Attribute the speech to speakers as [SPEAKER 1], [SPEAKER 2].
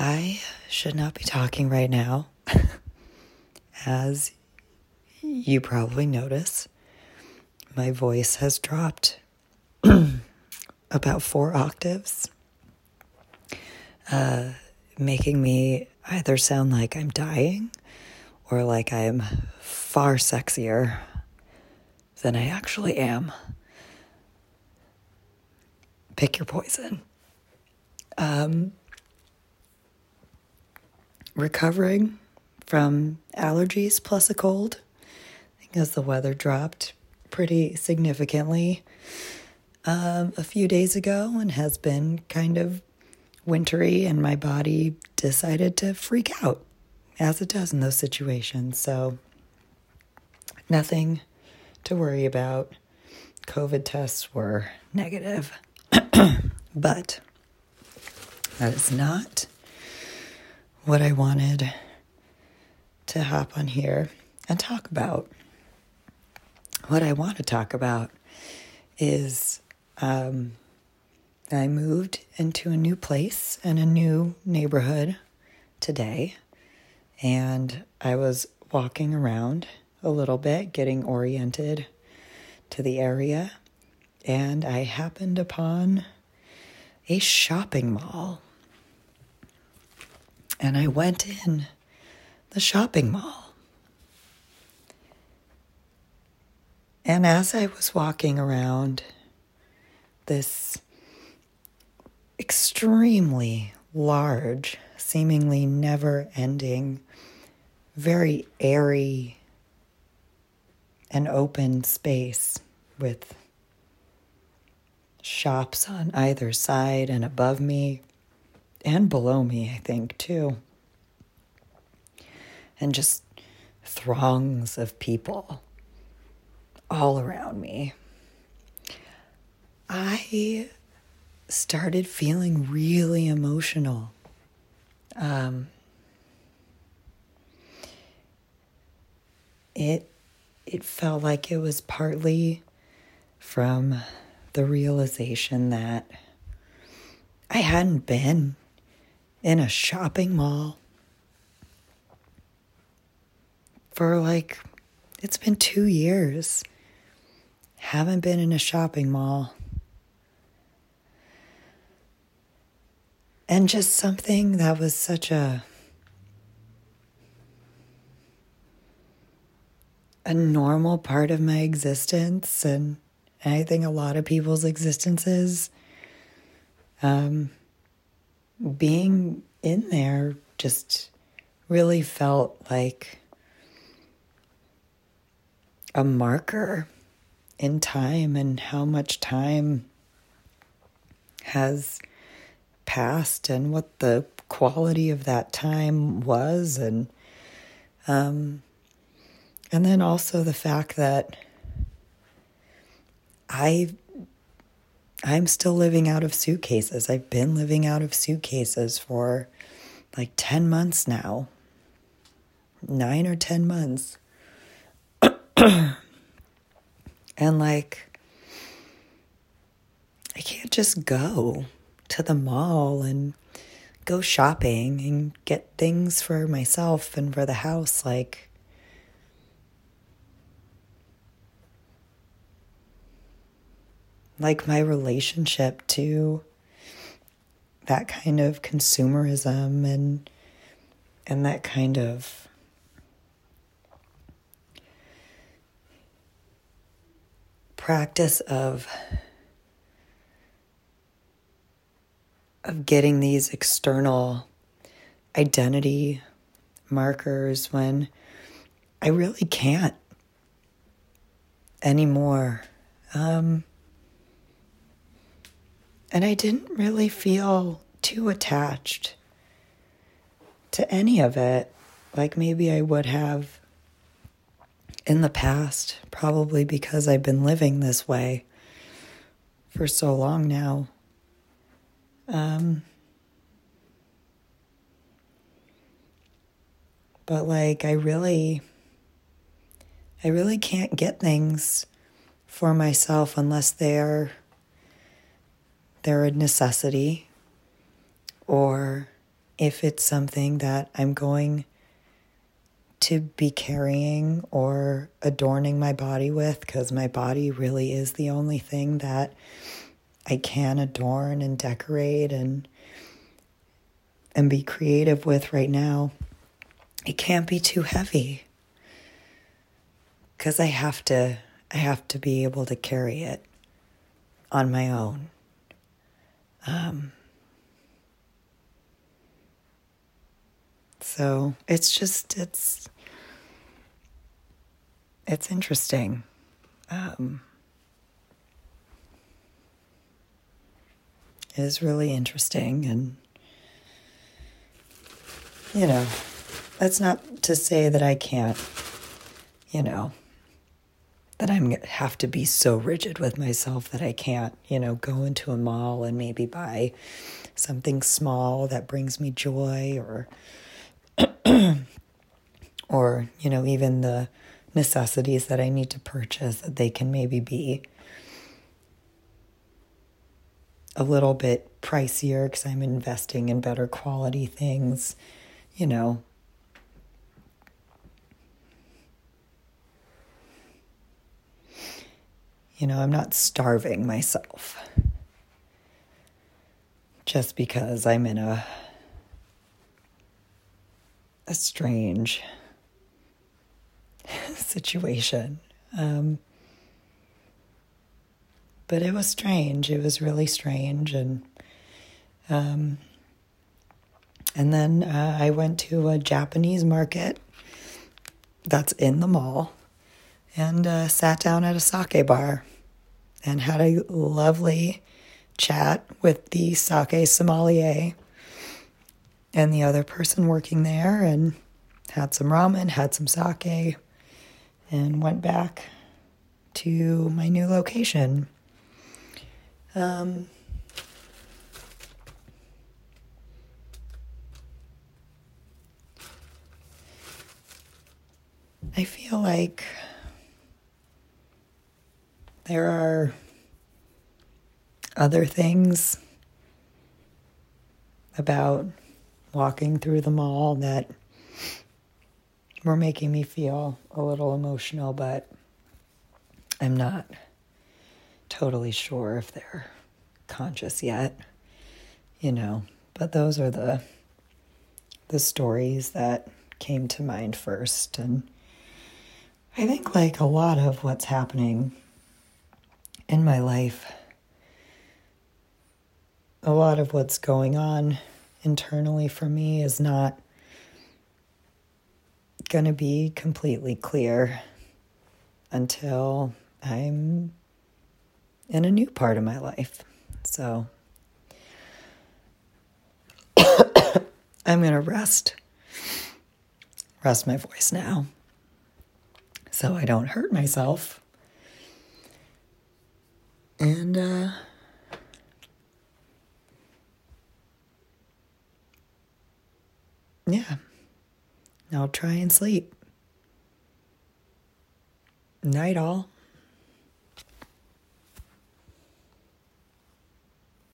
[SPEAKER 1] I should not be talking right now, as you probably notice. My voice has dropped about four octaves, uh, making me either sound like I'm dying or like I'm far sexier than I actually am. Pick your poison. Um, recovering from allergies plus a cold because the weather dropped pretty significantly um, a few days ago and has been kind of wintry, and my body decided to freak out as it does in those situations. So, nothing to worry about. COVID tests were negative, but that is not what I wanted to hop on here and talk about. What I want to talk about is um, I moved into a new place and a new neighborhood today, and I was walking around a little bit, getting oriented to the area, and I happened upon a shopping mall. And I went in the shopping mall. And as I was walking around this extremely large, seemingly never ending, very airy and open space with shops on either side and above me and below me, I think, too. And just throngs of people all around me. I started feeling really emotional. Um, it it felt like it was partly from the realization that I hadn't been in a shopping mall for like, it's been two years. Haven't been in a shopping mall. And just something that was such a a normal part of my existence and I think a lot of people's existences um, being in there just really felt like a marker in time and how much time has passed and what the quality of that time was and um, and then also the fact that I I'm still living out of suitcases. I've been living out of suitcases for like 10 months now. 9 or 10 months. and like I can't just go to the mall and go shopping and get things for myself and for the house like like my relationship to that kind of consumerism and and that kind of practice of of getting these external identity markers when I really can't anymore. Um, and I didn't really feel too attached to any of it, like maybe I would have in the past, probably because I've been living this way for so long now. Um, but like, I really, I really can't get things for myself unless they're they're a necessity or if it's something that I'm going to be carrying or adorning my body with, because my body really is the only thing that I can adorn and decorate and and be creative with right now. It can't be too heavy. Cuz I have to I have to be able to carry it on my own. Um, so it's just it's it's interesting. Um, it is really interesting, and you know, that's not to say that I can't, you know, that I'm have to be so rigid with myself that I can't, you know, go into a mall and maybe buy something small that brings me joy or or, you know, even the necessities that I need to purchase that they can maybe be a little bit pricier because I'm investing in better quality things, you know, You know, I'm not starving myself just because I'm in a a strange situation. Um, but it was strange. It was really strange, and um, and then uh, I went to a Japanese market that's in the mall and uh, sat down at a sake bar and had a lovely chat with the sake sommelier and the other person working there and had some ramen, had some sake, and went back to my new location. Um, I feel like there are other things about walking through the mall that were making me feel a little emotional, but I'm not totally sure if they're conscious yet, you know. But those are the the stories that came to mind first and I think like a lot of what's happening in my life. A lot of what's going on internally for me is not going to be completely clear until I'm in a new part of my life. So I'm going to rest rest my voice now so I don't hurt myself and uh, yeah, I'll try and sleep. Night all.